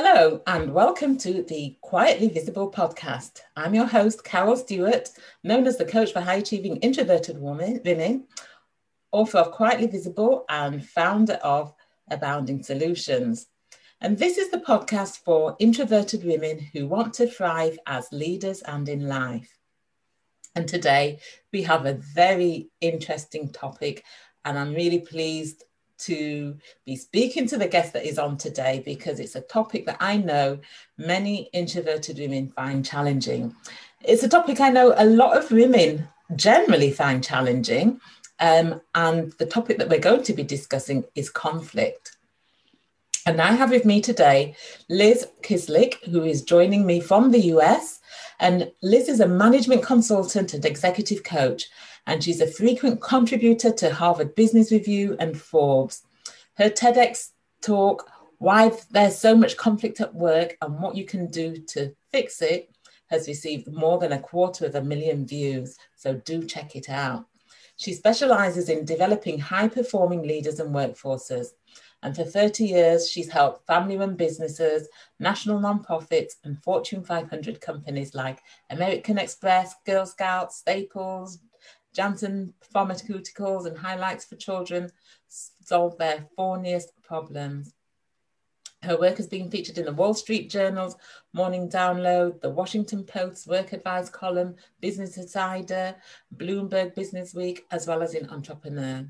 Hello, and welcome to the Quietly Visible podcast. I'm your host, Carol Stewart, known as the coach for high achieving introverted women, women, author of Quietly Visible, and founder of Abounding Solutions. And this is the podcast for introverted women who want to thrive as leaders and in life. And today we have a very interesting topic, and I'm really pleased to be speaking to the guest that is on today because it's a topic that I know many introverted women find challenging. It's a topic I know a lot of women generally find challenging. Um, and the topic that we're going to be discussing is conflict. And I have with me today Liz Kislik, who is joining me from the US. And Liz is a management consultant and executive coach and she's a frequent contributor to Harvard Business Review and Forbes. Her TEDx talk, Why There's So Much Conflict at Work and What You Can Do to Fix It, has received more than a quarter of a million views, so do check it out. She specializes in developing high performing leaders and workforces. And for 30 years, she's helped family run businesses, national nonprofits, and Fortune 500 companies like American Express, Girl Scouts, Staples, Janssen Pharmaceuticals and Highlights for Children solve their thorniest problems. Her work has been featured in the Wall Street Journal's Morning Download, the Washington Post's Work Advice column, Business Insider, Bloomberg Business Week, as well as in Entrepreneur,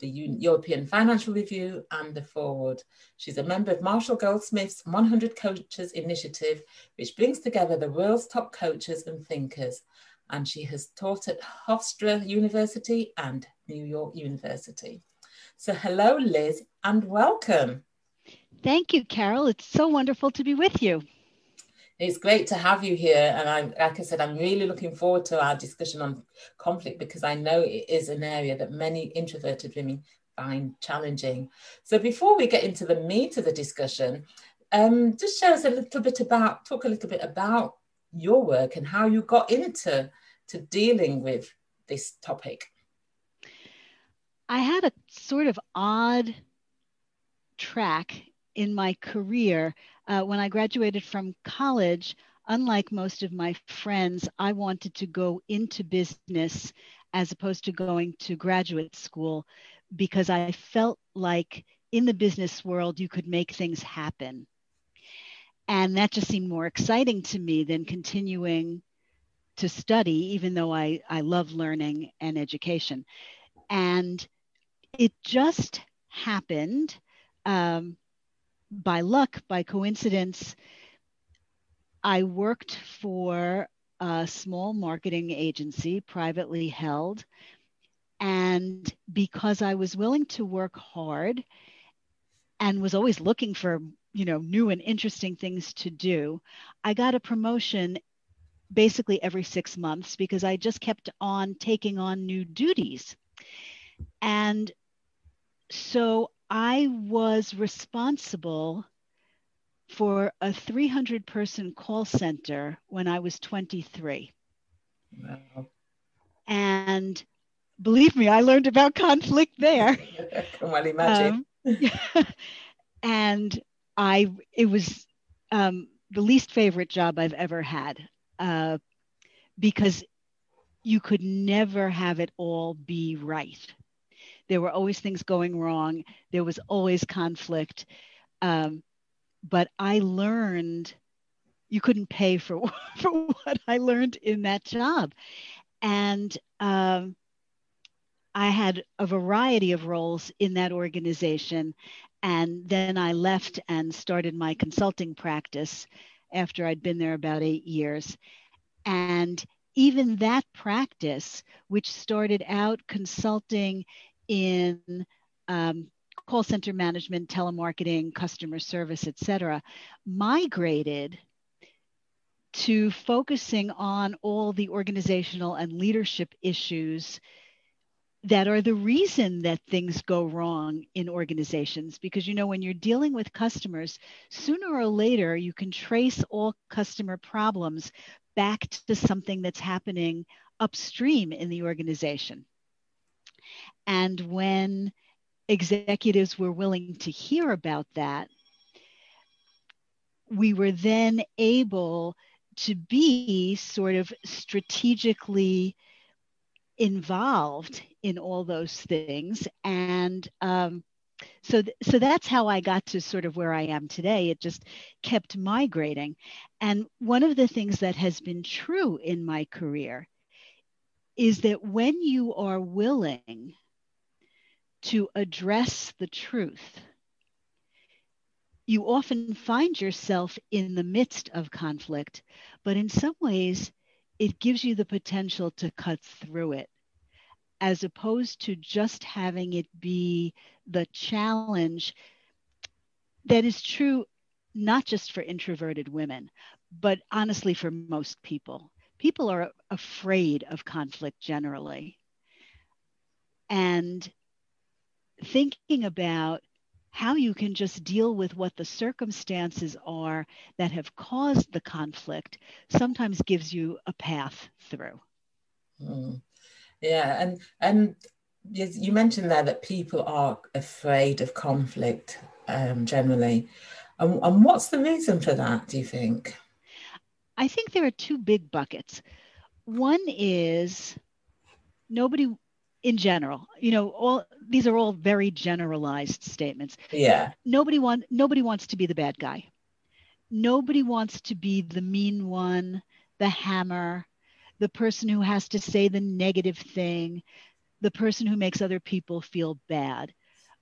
the European Financial Review, and the Forward. She's a member of Marshall Goldsmith's 100 Coaches Initiative, which brings together the world's top coaches and thinkers and she has taught at Hofstra University and New York University. So, hello, Liz, and welcome. Thank you, Carol. It's so wonderful to be with you. It's great to have you here. And I'm, like I said, I'm really looking forward to our discussion on conflict because I know it is an area that many introverted women find challenging. So, before we get into the meat of the discussion, um, just share us a little bit about, talk a little bit about your work and how you got into to dealing with this topic. I had a sort of odd track in my career. Uh, when I graduated from college, unlike most of my friends, I wanted to go into business as opposed to going to graduate school because I felt like in the business world you could make things happen. And that just seemed more exciting to me than continuing to study, even though I, I love learning and education. And it just happened um, by luck, by coincidence. I worked for a small marketing agency, privately held. And because I was willing to work hard and was always looking for you know new and interesting things to do i got a promotion basically every 6 months because i just kept on taking on new duties. And so i was responsible for a 300 person call center when i was 23 wow. and believe me i learned about conflict there. Can well imagine. Um, and I it was um, the least favorite job I've ever had uh, because you could never have it all be right. There were always things going wrong. There was always conflict. Um, but I learned you couldn't pay for, for what I learned in that job. And um, I had a variety of roles in that organization. And then I left and started my consulting practice after I'd been there about eight years. And even that practice, which started out consulting in um, call center management, telemarketing, customer service, et cetera, migrated to focusing on all the organizational and leadership issues that are the reason that things go wrong in organizations. Because you know when you're dealing with customers sooner or later you can trace all customer problems back to something that's happening upstream in the organization. And when executives were willing to hear about that we were then able to be sort of strategically involved in all those things. And um, so th- so that's how i got to sort of where i am today. It just kept migrating. And one of the things that has been true in my career is that when you are willing to address the truth you often find yourself in the midst of conflict, but in some ways, it gives you the potential to cut through it, as opposed to just having it be the challenge that is true not just for introverted women, but honestly for most people. People are afraid of conflict generally. And thinking about how you can just deal with what the circumstances are that have caused the conflict sometimes gives you a path through. Mm. Yeah, and and you mentioned there that people are afraid of conflict um, generally, and, and what's the reason for that? Do you think? I think there are two big buckets. One is nobody in general you know all these are all very generalized statements. Yeah. Nobody want nobody wants to be the bad guy. Nobody wants to be the mean one the hammer the person who has to say the negative thing the person who makes other people feel bad.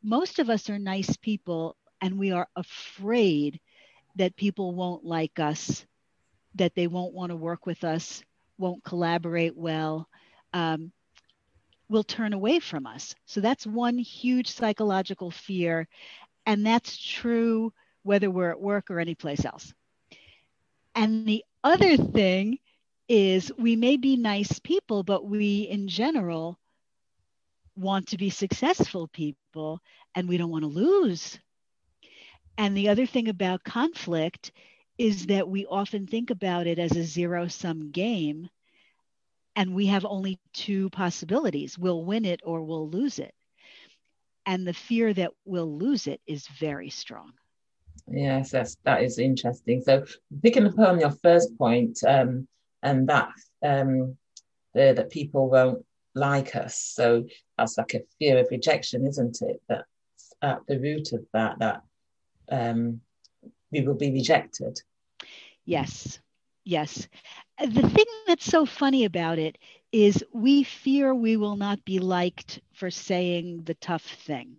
Most of us are nice people and we are afraid that people won't like us that they won't want to work with us won't collaborate well um, will turn away from us. So that's one huge psychological fear. And that's true whether we're at work or anyplace else. And the other thing is we may be nice people, but we in general want to be successful people and we don't want to lose. And the other thing about conflict is that we often think about it as a zero sum game and we have only two possibilities we'll win it or we'll lose it. And the fear that we'll lose it is very strong. Yes that's that is interesting. So picking up on your first point um, and that um, the, that people won't like us. So that's like a fear of rejection isn't it? That's at the root of that that um, we will be rejected. Yes yes the thing that's so funny about it is we fear we will not be liked for saying the tough thing.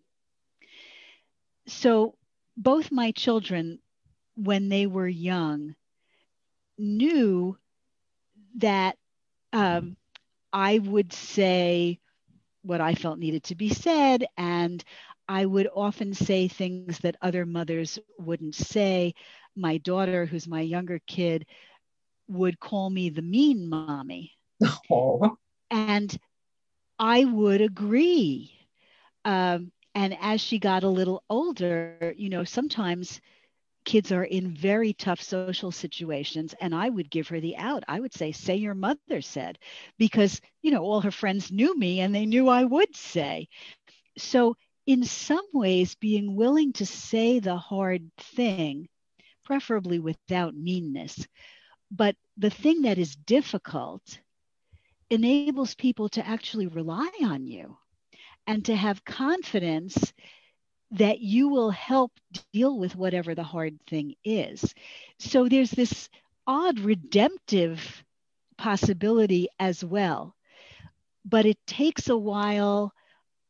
So, both my children, when they were young, knew that um, I would say what I felt needed to be said, and I would often say things that other mothers wouldn't say. My daughter, who's my younger kid, would call me the mean mommy. Oh. And I would agree. Um, and as she got a little older, you know, sometimes kids are in very tough social situations and i would give her the out i would say say your mother said because you know all her friends knew me and they knew i would say so in some ways being willing to say the hard thing preferably without meanness but the thing that is difficult enables people to actually rely on you and to have confidence that you will help deal with whatever the hard thing is. So there's this odd redemptive possibility as well. But it takes a while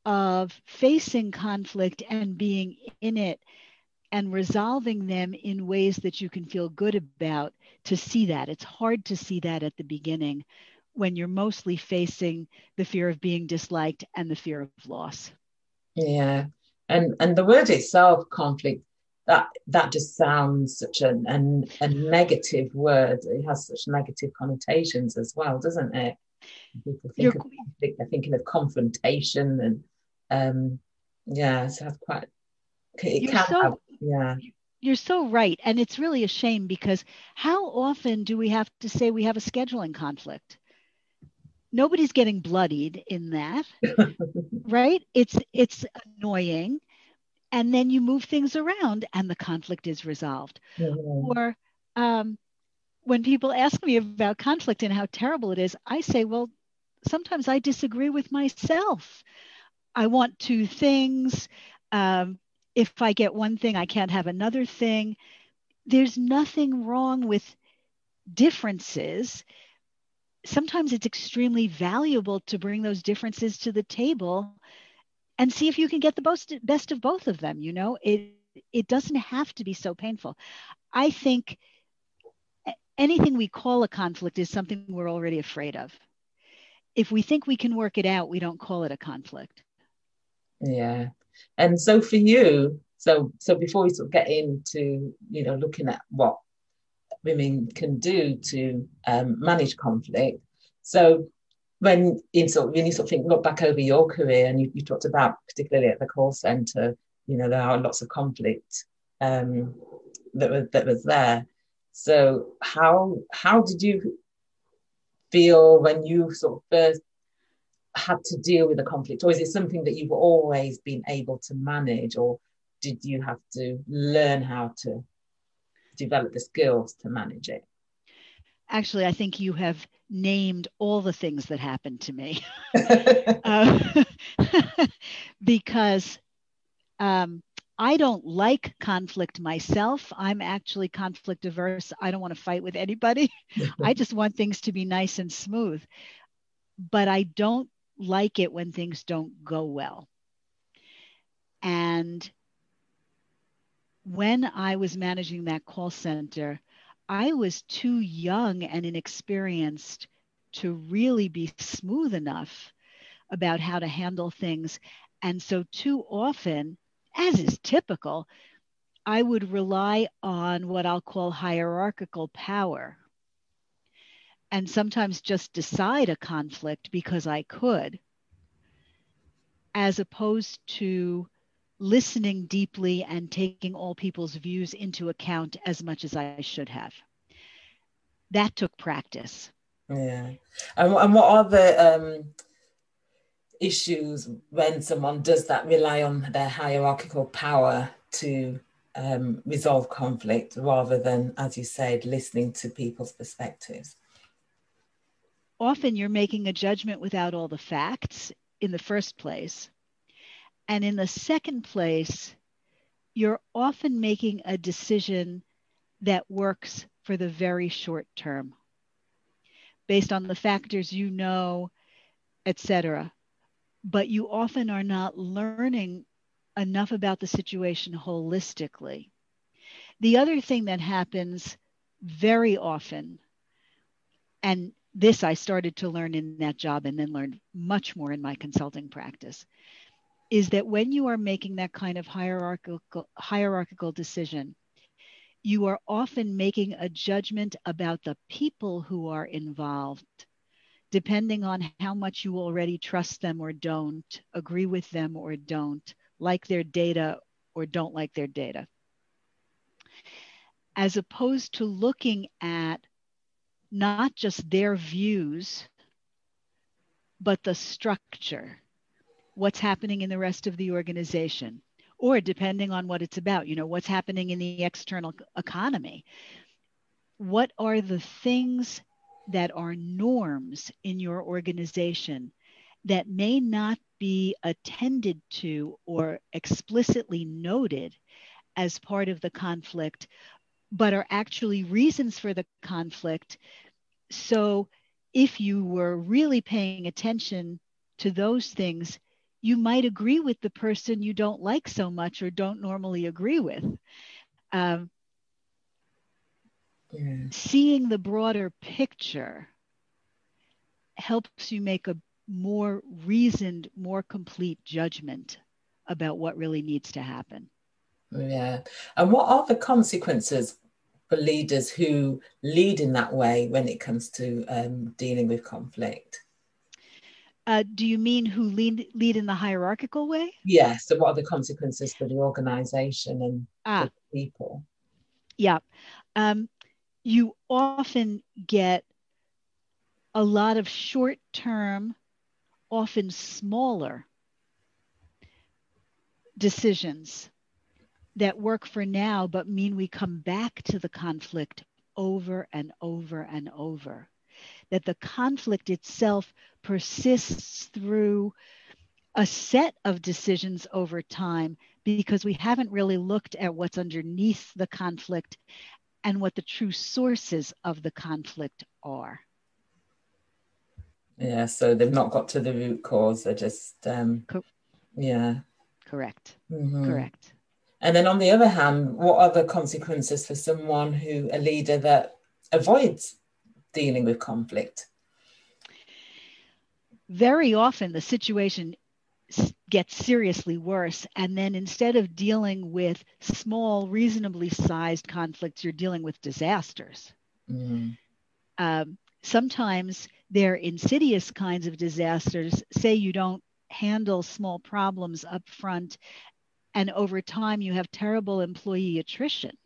of facing conflict and being in it and resolving them in ways that you can feel good about to see that. It's hard to see that at the beginning when you're mostly facing the fear of being disliked and the fear of loss. Yeah. And and the word itself, conflict, that that just sounds such a, a, a negative word. It has such negative connotations as well, doesn't it? People think of conflict, they're thinking of confrontation and um yeah, so that's quite it can so, have yeah you're so right and it's really a shame because how often do we have to say we have a scheduling conflict nobody's getting bloodied in that right it's it's annoying and then you move things around and the conflict is resolved. Mm-hmm. Or um, when people ask me about conflict and how terrible it is, I say, well, sometimes I disagree with myself. I want two things. Um, if I get one thing, I can't have another thing. There's nothing wrong with differences. Sometimes it's extremely valuable to bring those differences to the table and see if you can get the best, best of both of them. You know, it it doesn't have to be so painful. I think anything we call a conflict is something we're already afraid of. If we think we can work it out, we don't call it a conflict. Yeah. And so for you, so so before we sort of get into, you know, looking at what women can do to um, manage conflict. So when in sort of, when you sort of think look back over your career and you, you talked about particularly at the call center, you know, there are lots of conflict um, that was that was there. So how how did you feel when you sort of first had to deal with a conflict, or is it something that you've always been able to manage, or did you have to learn how to develop the skills to manage it? Actually, I think you have named all the things that happened to me uh, because um, I don't like conflict myself. I'm actually conflict averse. I don't want to fight with anybody. I just want things to be nice and smooth. But I don't like it when things don't go well. And when I was managing that call center, I was too young and inexperienced to really be smooth enough about how to handle things. And so, too often, as is typical, I would rely on what I'll call hierarchical power and sometimes just decide a conflict because I could, as opposed to listening deeply and taking all people's views into account as much as I should have. That took practice. Yeah. And, and what are the um, issues when someone does that rely on their hierarchical power to um, resolve conflict rather than, as you said, listening to people's perspectives? Often you're making a judgment without all the facts in the first place. And in the second place, you're often making a decision that works for the very short term based on the factors you know, etc. But you often are not learning enough about the situation holistically. The other thing that happens very often, and this I started to learn in that job and then learned much more in my consulting practice is that when you are making that kind of hierarchical hierarchical decision you are often making a judgment about the people who are involved depending on how much you already trust them or don't agree with them or don't like their data or don't like their data. As opposed to looking at not just their views, but the structure, what's happening in the rest of the organization, or depending on what it's about, you know, what's happening in the external economy. What are the things that are norms in your organization that may not be attended to or explicitly noted as part of the conflict, but are actually reasons for the conflict. So if you were really paying attention to those things, you might agree with the person you don't like so much or don't normally agree with. Um, yeah. Seeing the broader picture helps you make a more reasoned, more complete judgment about what really needs to happen. Yeah. And what are the consequences for leaders who lead in that way when it comes to um, dealing with conflict? Uh, do you mean who lead, lead in the hierarchical way? Yes. So, what are the consequences for the organization and ah. people? Yeah. Um, you often get a lot of short term, often smaller decisions that work for now, but mean we come back to the conflict over and over and over. That the conflict itself persists through a set of decisions over time because we haven't really looked at what's underneath the conflict and what the true sources of the conflict are. Yeah, so they've not got to the root cause. They're just, um, Co- yeah. Correct. Mm-hmm. Correct. And then on the other hand, what are the consequences for someone who, a leader that avoids dealing with conflict? Very often the situation gets seriously worse. And then instead of dealing with small, reasonably sized conflicts, you're dealing with disasters. Mm-hmm. Um, sometimes they're insidious kinds of disasters. Say you don't handle small problems up front and over time you have terrible employee attrition.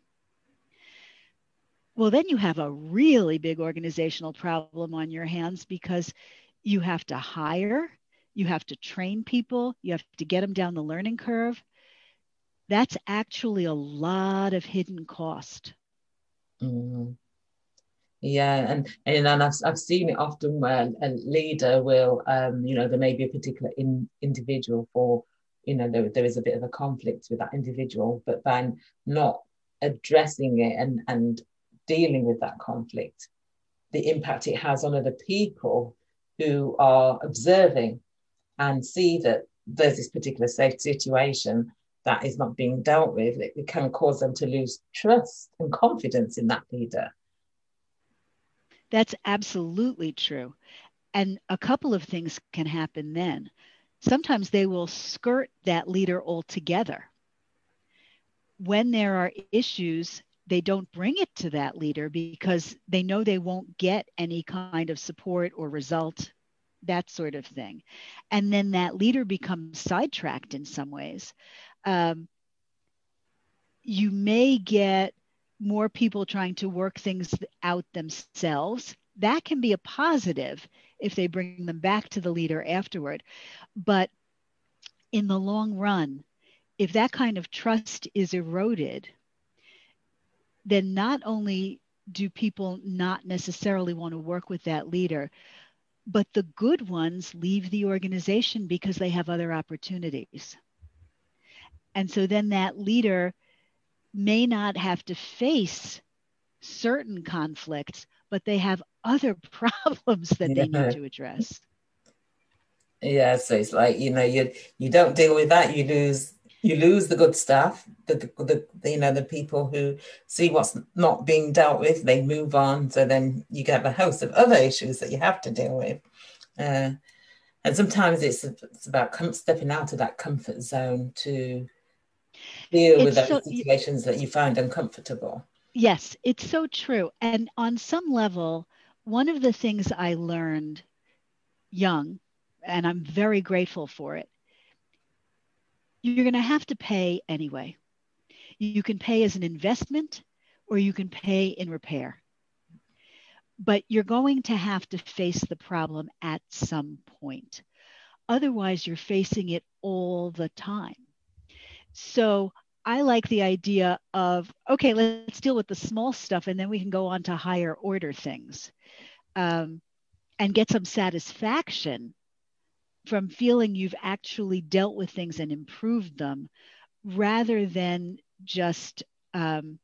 Well, then you have a really big organizational problem on your hands because you have to hire, you have to train people, you have to get them down the learning curve. That's actually a lot of hidden cost. Mm. Yeah, and and, and I've, I've seen it often where a leader will, um, you know, there may be a particular in, individual for you know there, there is a bit of a conflict with that individual but by not addressing it and and dealing with that conflict the impact it has on other people who are observing and see that there's this particular safe situation that is not being dealt with it, it can cause them to lose trust and confidence in that leader. That's absolutely true. And a couple of things can happen then sometimes they will skirt that leader altogether. When there are issues, they don't bring it to that leader because they know they won't get any kind of support or result, that sort of thing. And then that leader becomes sidetracked in some ways. Um, you may get more people trying to work things out themselves. That can be a positive if they bring them back to the leader afterward. But in the long run, if that kind of trust is eroded, then not only do people not necessarily want to work with that leader, but the good ones leave the organization because they have other opportunities. And so then that leader may not have to face certain conflicts, but they have other problems that yeah. they need to address. Yeah, so it's like you know you you don't deal with that, you lose you lose the good stuff, the, the, the you know the people who see what's not being dealt with, they move on. So then you get a host of other issues that you have to deal with, uh, and sometimes it's it's about com- stepping out of that comfort zone to deal it's with those so, situations that you find uncomfortable. Yes, it's so true. And on some level, one of the things I learned young and I'm very grateful for it. You're going to have to pay anyway. You can pay as an investment or you can pay in repair. But you're going to have to face the problem at some point. Otherwise, you're facing it all the time. So I like the idea of okay, let's deal with the small stuff and then we can go on to higher order things um, and get some satisfaction from feeling you've actually dealt with things and improved them rather than just um,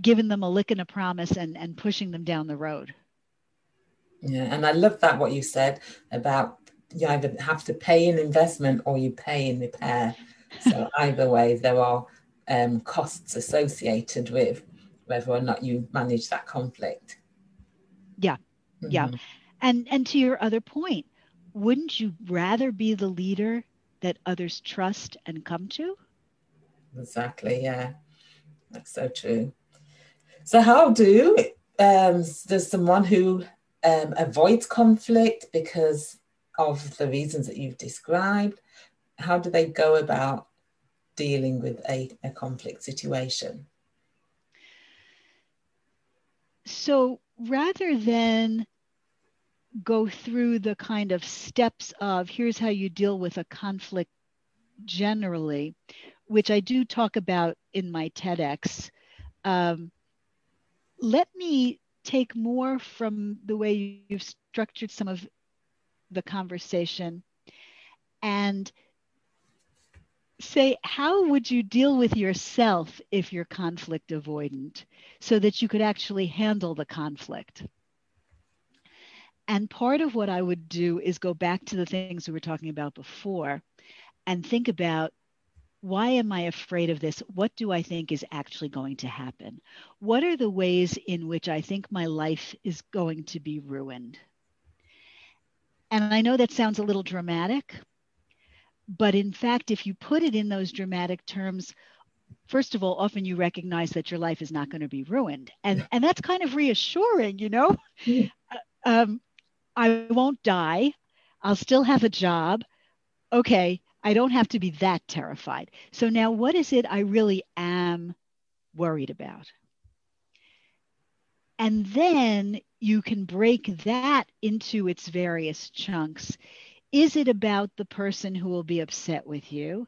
giving them a lick and a promise and, and pushing them down the road. Yeah, and I love that what you said about you either have to pay in investment or you pay in repair. So either way, there are um, costs associated with whether or not you manage that conflict. Yeah, mm-hmm. yeah, and and to your other point, wouldn't you rather be the leader that others trust and come to? Exactly, yeah. That's so true. So, how do um, there's someone who um, avoids conflict because of the reasons that you've described? How do they go about dealing with a, a conflict situation? So, rather than go through the kind of steps of here's how you deal with a conflict generally which I do talk about in my TEDx, um, let me take more from the way you've structured some of the conversation and say, how would you deal with yourself if you're conflict avoidant so that you could actually handle the conflict? And part of what I would do is go back to the things we were talking about before and think about why am I afraid of this? What do I think is actually going to happen? What are the ways in which I think my life is going to be ruined? And I know that sounds a little dramatic, but in fact, if you put it in those dramatic terms, first of all, often you recognize that your life is not going to be ruined. And, and that's kind of reassuring, you know? Yeah. Uh, um, I won't die. I'll still have a job. Okay, I don't have to be that terrified. So now, what is it I really am worried about? And then you can break that into its various chunks. Is it about the person who will be upset with you?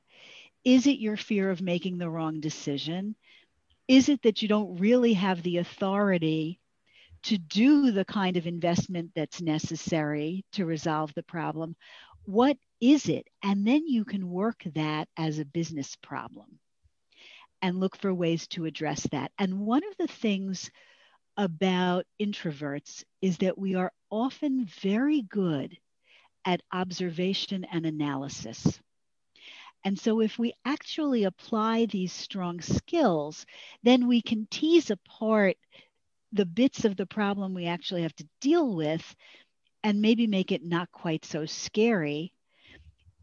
Is it your fear of making the wrong decision? Is it that you don't really have the authority to do the kind of investment that's necessary to resolve the problem? What is it? And then you can work that as a business problem and look for ways to address that. And one of the things about introverts is that we are often very good at observation and analysis. And so, if we actually apply these strong skills, then we can tease apart the bits of the problem we actually have to deal with and maybe make it not quite so scary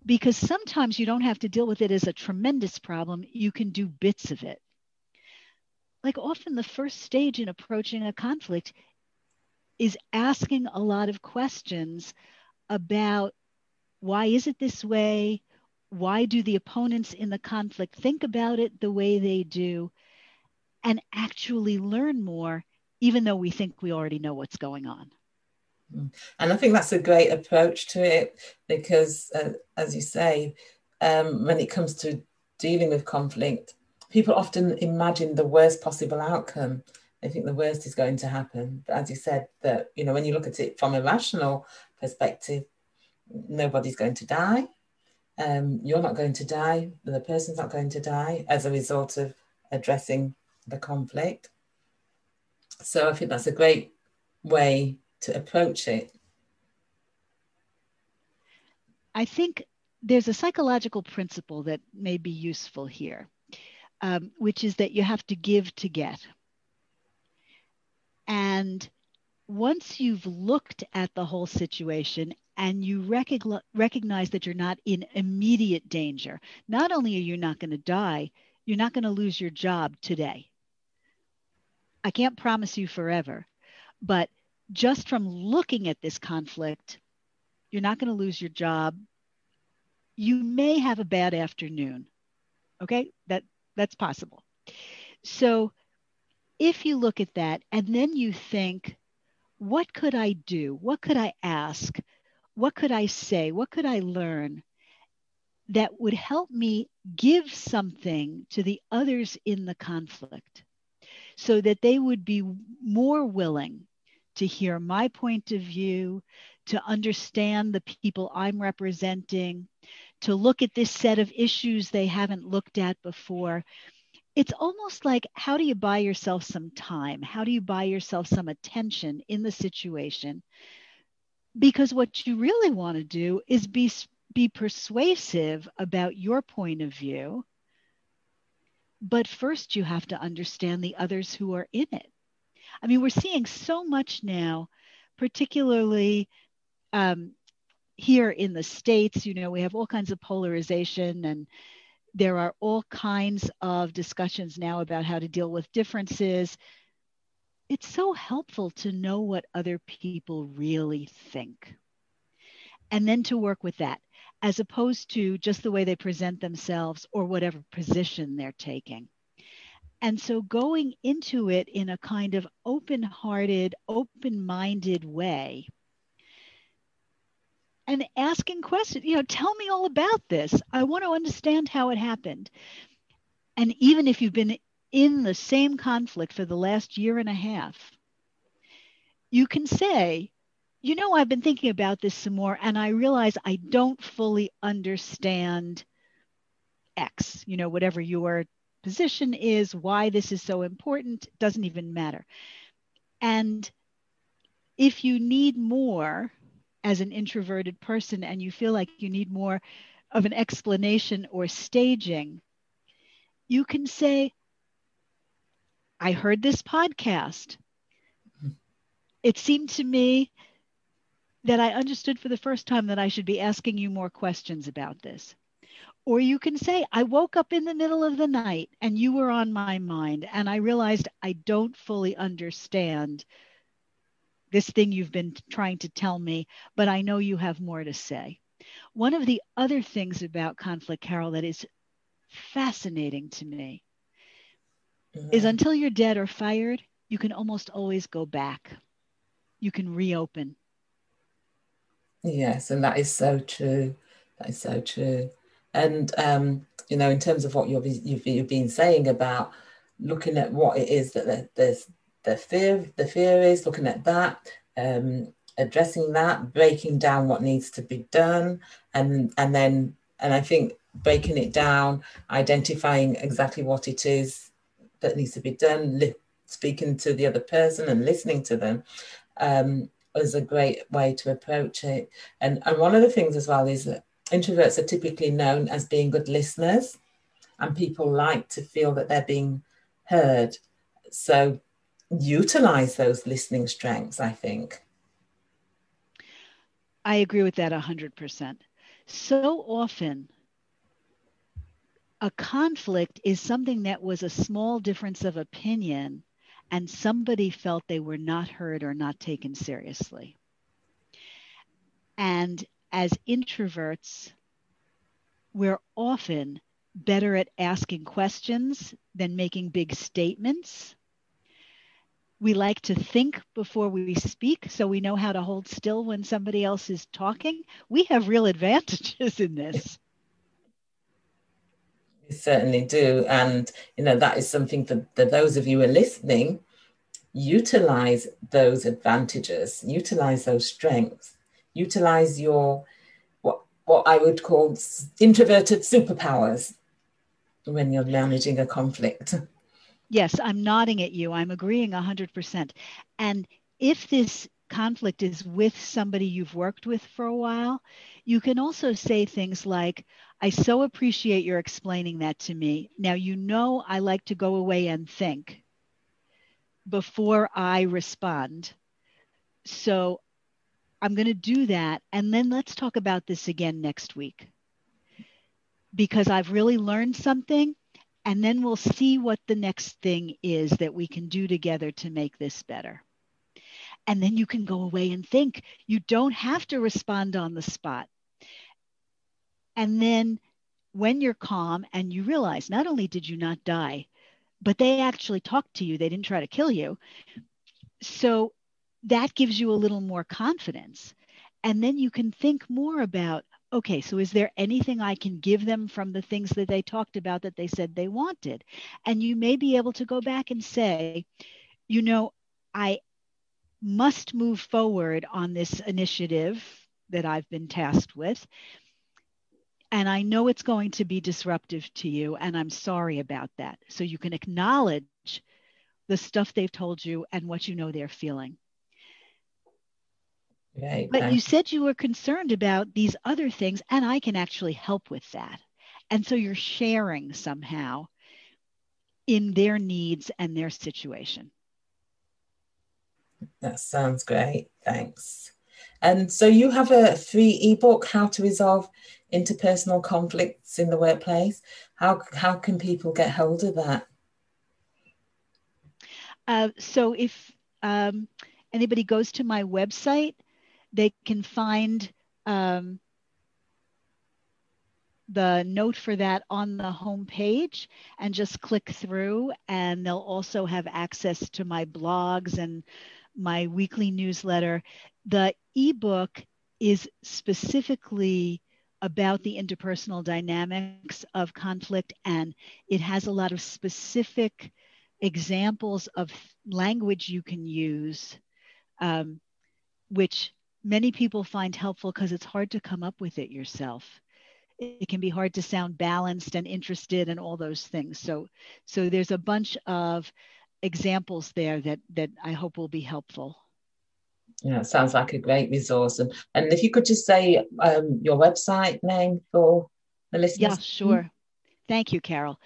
because sometimes you don't have to deal with it as a tremendous problem, you can do bits of it. Like often, the first stage in approaching a conflict is asking a lot of questions about why is it this way? Why do the opponents in the conflict think about it the way they do? And actually learn more, even though we think we already know what's going on. Mm. And I think that's a great approach to it because, uh, as you say, um, when it comes to dealing with conflict, people often imagine the worst possible outcome. They think the worst is going to happen. But as you said, that you know, when you look at it from a rational perspective, nobody's going to die. Um, you're not going to die. The person's not going to die as a result of addressing the conflict. So I think that's a great way to approach it? I think there's a psychological principle that may be useful here, um, which is that you have to give to get. And once you've looked at the whole situation and you recognize, recognize that you're not in immediate danger, not only are you not going to die, you're not going to lose your job today. I can't promise you forever, but just from looking at this conflict, you're not going to lose your job. You may have a bad afternoon. Okay? That that's possible. So if you look at that and then you think, what could I do? What could I ask? What could I say? What could I learn that would help me give something to the others in the conflict so that they would be more willing to hear my point of view, to understand the people I'm representing, to look at this set of issues they haven't looked at before. It's almost like how do you buy yourself some time? How do you buy yourself some attention in the situation? Because what you really want to do is be, be persuasive about your point of view. But first, you have to understand the others who are in it. I mean, we're seeing so much now, particularly um, here in the States. You know, we have all kinds of polarization, and there are all kinds of discussions now about how to deal with differences. It's so helpful to know what other people really think and then to work with that as opposed to just the way they present themselves or whatever position they're taking. And so going into it in a kind of open hearted, open minded way and asking questions, you know, tell me all about this. I want to understand how it happened. And even if you've been in the same conflict for the last year and a half, you can say, you know, I've been thinking about this some more, and I realize I don't fully understand X, you know, whatever your position is, why this is so important, doesn't even matter. And if you need more as an introverted person and you feel like you need more of an explanation or staging, you can say, I heard this podcast. It seemed to me that I understood for the first time that I should be asking you more questions about this. Or you can say, I woke up in the middle of the night and you were on my mind, and I realized I don't fully understand this thing you've been trying to tell me, but I know you have more to say. One of the other things about conflict, Carol, that is fascinating to me mm-hmm. is until you're dead or fired, you can almost always go back. You can reopen. Yes, and that is so true. That is so true. And um, you know, in terms of what you've, you've, you've been saying about looking at what it is that there's the fear the fear is, looking at that, um, addressing that, breaking down what needs to be done, and and then and I think breaking it down, identifying exactly what it is that needs to be done, li- speaking to the other person and listening to them. Um, is a great way to approach it. And, and one of the things as well is that introverts are typically known as being good listeners, and people like to feel that they're being heard. So utilize those listening strengths, I think. I agree with that 100%. So often, a conflict is something that was a small difference of opinion, and somebody felt they were not heard or not taken seriously. And as introverts, we're often better at asking questions than making big statements. We like to think before we speak, so we know how to hold still when somebody else is talking. We have real advantages in this. We certainly do. And, you know, that is something that, that those of you who are listening utilize those advantages, utilize those strengths utilize your what what I would call introverted superpowers when you're managing a conflict. Yes, I'm nodding at you. I'm agreeing 100%. And if this conflict is with somebody you've worked with for a while, you can also say things like, I so appreciate your explaining that to me. Now, you know, I like to go away and think before I respond. So I'm going to do that. And then let's talk about this again next week because I've really learned something. And then we'll see what the next thing is that we can do together to make this better. And then you can go away and think. You don't have to respond on the spot. And then when you're calm and you realize not only did you not die, but they actually talked to you, they didn't try to kill you. So that gives you a little more confidence. And then you can think more about okay, so is there anything I can give them from the things that they talked about that they said they wanted? And you may be able to go back and say, you know, I must move forward on this initiative that I've been tasked with. And I know it's going to be disruptive to you, and I'm sorry about that. So you can acknowledge the stuff they've told you and what you know they're feeling. Right. But you said you were concerned about these other things, and I can actually help with that. And so you're sharing somehow in their needs and their situation. That sounds great. Thanks. And so you have a free ebook, How to Resolve Interpersonal Conflicts in the Workplace. How, how can people get hold of that? Uh, so if um, anybody goes to my website, they can find um, the note for that on the home page and just click through and they'll also have access to my blogs and my weekly newsletter. The ebook is specifically about the interpersonal dynamics of conflict, and it has a lot of specific examples of language you can use, um, which many people find helpful because it's hard to come up with it yourself. It can be hard to sound balanced and interested and all those things. So, so there's a bunch of examples there that that I hope will be helpful. Yeah, sounds like a great resource. And, and if you could just say um, your website name for the listeners. Yeah, sure. Thank you, Carol.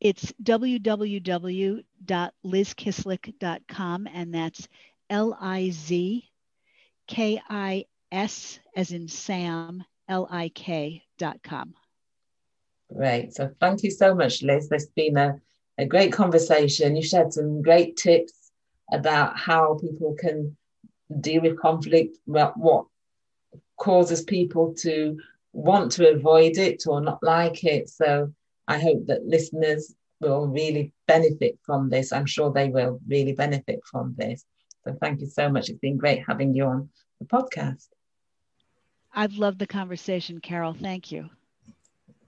It's www.lizkislik.com, and that's L I Z K I S as in Sam, L I K dot com. Great. So thank you so much, Liz. There's been a, a great conversation. You shared some great tips about how people can deal with conflict, about what causes people to want to avoid it or not like it. So I hope that listeners will really benefit from this. I'm sure they will really benefit from this. So thank you so much. It's been great having you on the podcast. I've loved the conversation, Carol. Thank you.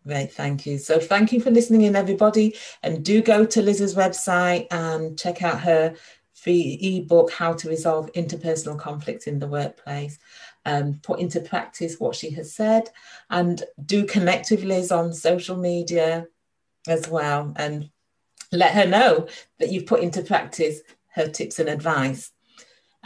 Great, thank you. So thank you for listening in, everybody. And do go to Liz's website and check out her free ebook, How to Resolve Interpersonal Conflict in the Workplace. Um, put into practice what she has said and do connect with Liz on social media as well and let her know that you've put into practice her tips and advice.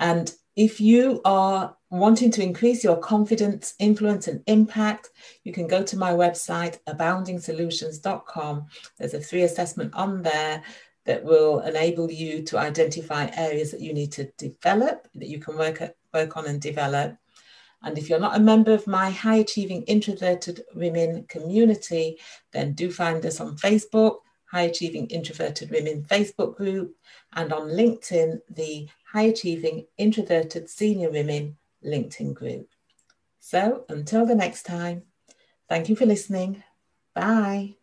And if you are wanting to increase your confidence, influence, and impact, you can go to my website, aboundingsolutions.com. There's a free assessment on there that will enable you to identify areas that you need to develop, that you can work, at, work on and develop. And if you're not a member of my high achieving introverted women community, then do find us on Facebook, High Achieving Introverted Women Facebook group, and on LinkedIn, the High Achieving Introverted Senior Women LinkedIn group. So until the next time, thank you for listening. Bye.